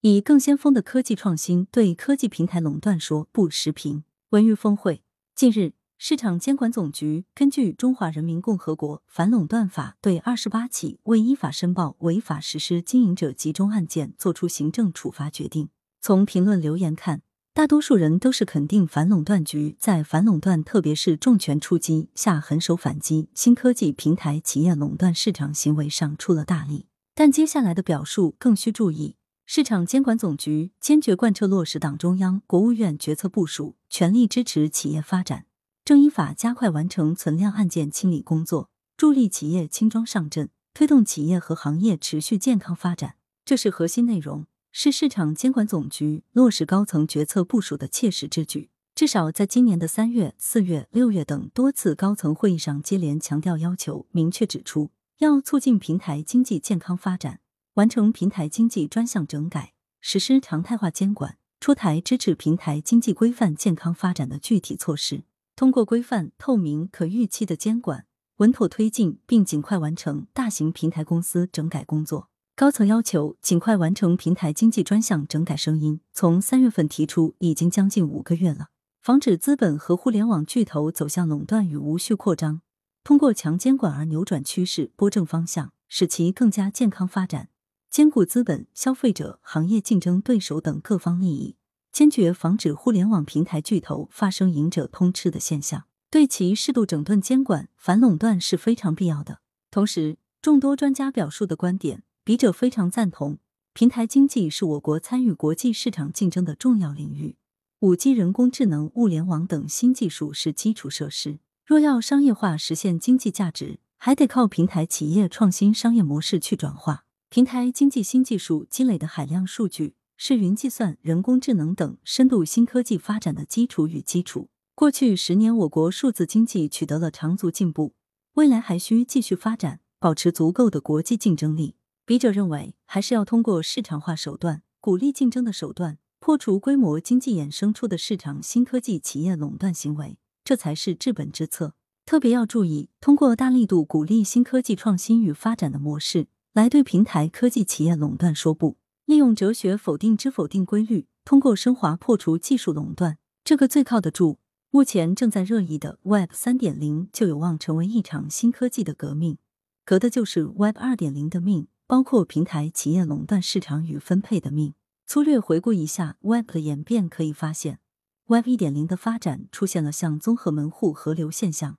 以更先锋的科技创新对科技平台垄断说不。时评文娱峰会近日，市场监管总局根据《中华人民共和国反垄断法》，对二十八起未依法申报违法实施经营者集中案件作出行政处罚决定。从评论留言看，大多数人都是肯定反垄断局在反垄断，特别是重拳出击下狠手反击新科技平台企业垄断市场行为上出了大力。但接下来的表述更需注意。市场监管总局坚决贯彻落实党中央、国务院决策部署，全力支持企业发展，正依法加快完成存量案件清理工作，助力企业轻装上阵，推动企业和行业持续健康发展。这是核心内容，是市场监管总局落实高层决策部署的切实之举。至少在今年的三月、四月、六月等多次高层会议上，接连强调要求，明确指出要促进平台经济健康发展。完成平台经济专项整改，实施常态化监管，出台支持平台经济规范健康发展的具体措施。通过规范、透明、可预期的监管，稳妥推进并尽快完成大型平台公司整改工作。高层要求尽快完成平台经济专项整改声音，从三月份提出，已经将近五个月了。防止资本和互联网巨头走向垄断与无序扩张，通过强监管而扭转趋势、拨正方向，使其更加健康发展。兼顾资本、消费者、行业竞争对手等各方利益，坚决防止互联网平台巨头发生赢者通吃的现象，对其适度整顿监管、反垄断是非常必要的。同时，众多专家表述的观点，笔者非常赞同。平台经济是我国参与国际市场竞争的重要领域，五 G、人工智能、物联网等新技术是基础设施。若要商业化实现经济价值，还得靠平台企业创新商业模式去转化。平台经济新技术积累的海量数据，是云计算、人工智能等深度新科技发展的基础与基础。过去十年，我国数字经济取得了长足进步，未来还需继续发展，保持足够的国际竞争力。笔者认为，还是要通过市场化手段、鼓励竞争的手段，破除规模经济衍生出的市场新科技企业垄断行为，这才是治本之策。特别要注意，通过大力度鼓励新科技创新与发展的模式。来对平台科技企业垄断说不，利用哲学否定之否定规律，通过升华破除技术垄断，这个最靠得住。目前正在热议的 Web 三点零就有望成为一场新科技的革命，革的就是 Web 二点零的命，包括平台企业垄断市场与分配的命。粗略回顾一下 Web 的演变，可以发现，Web 一点零的发展出现了像综合门户合流现象，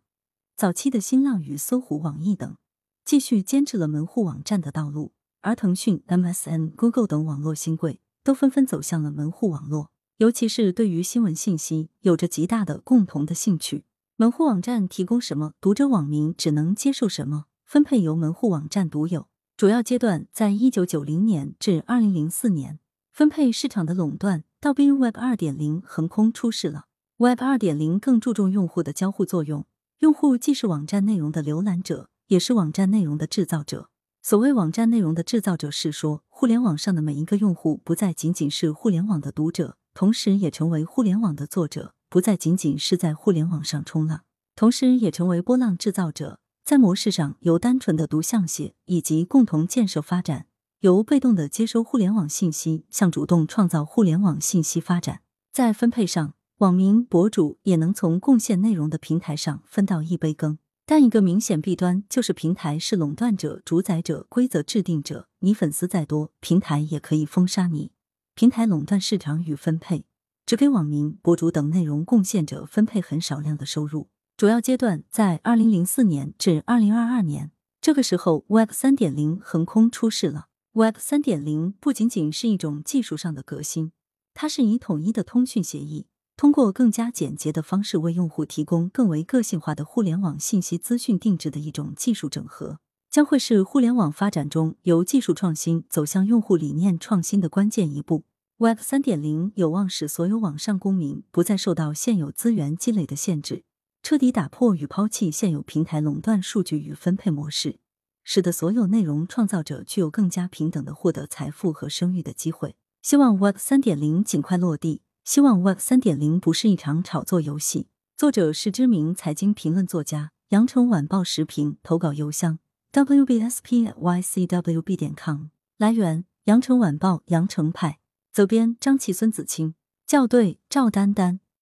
早期的新浪与搜狐、网易等。继续坚持了门户网站的道路，而腾讯、MSN、Google 等网络新贵都纷纷走向了门户网络。尤其是对于新闻信息，有着极大的共同的兴趣。门户网站提供什么，读者网民只能接受什么，分配由门户网站独有。主要阶段在一九九零年至二零零四年，分配市场的垄断到并入 Web 二点零横空出世了。Web 二点零更注重用户的交互作用，用户既是网站内容的浏览者。也是网站内容的制造者。所谓网站内容的制造者，是说互联网上的每一个用户不再仅仅是互联网的读者，同时也成为互联网的作者，不再仅仅是在互联网上冲浪，同时也成为波浪制造者。在模式上，由单纯的读向写，以及共同建设发展；由被动的接收互联网信息，向主动创造互联网信息发展。在分配上，网民、博主也能从贡献内容的平台上分到一杯羹。但一个明显弊端就是平台是垄断者、主宰者、规则制定者。你粉丝再多，平台也可以封杀你。平台垄断市场与分配，只给网民、博主等内容贡献者分配很少量的收入。主要阶段在二零零四年至二零二二年，这个时候 Web 三点零横空出世了。Web 三点零不仅仅是一种技术上的革新，它是以统一的通讯协议。通过更加简洁的方式为用户提供更为个性化的互联网信息资讯定制的一种技术整合，将会是互联网发展中由技术创新走向用户理念创新的关键一步。Web 三点零有望使所有网上公民不再受到现有资源积累的限制，彻底打破与抛弃现有平台垄断数据与分配模式，使得所有内容创造者具有更加平等的获得财富和声誉的机会。希望 Web 三点零尽快落地。希望 Web 三点零不是一场炒作游戏。作者是知名财经评论作家，羊城晚报时评投稿邮箱：wbspycwb 点 com。来源：羊城晚报羊城派。责编：张琪、孙子清，校对：赵丹丹。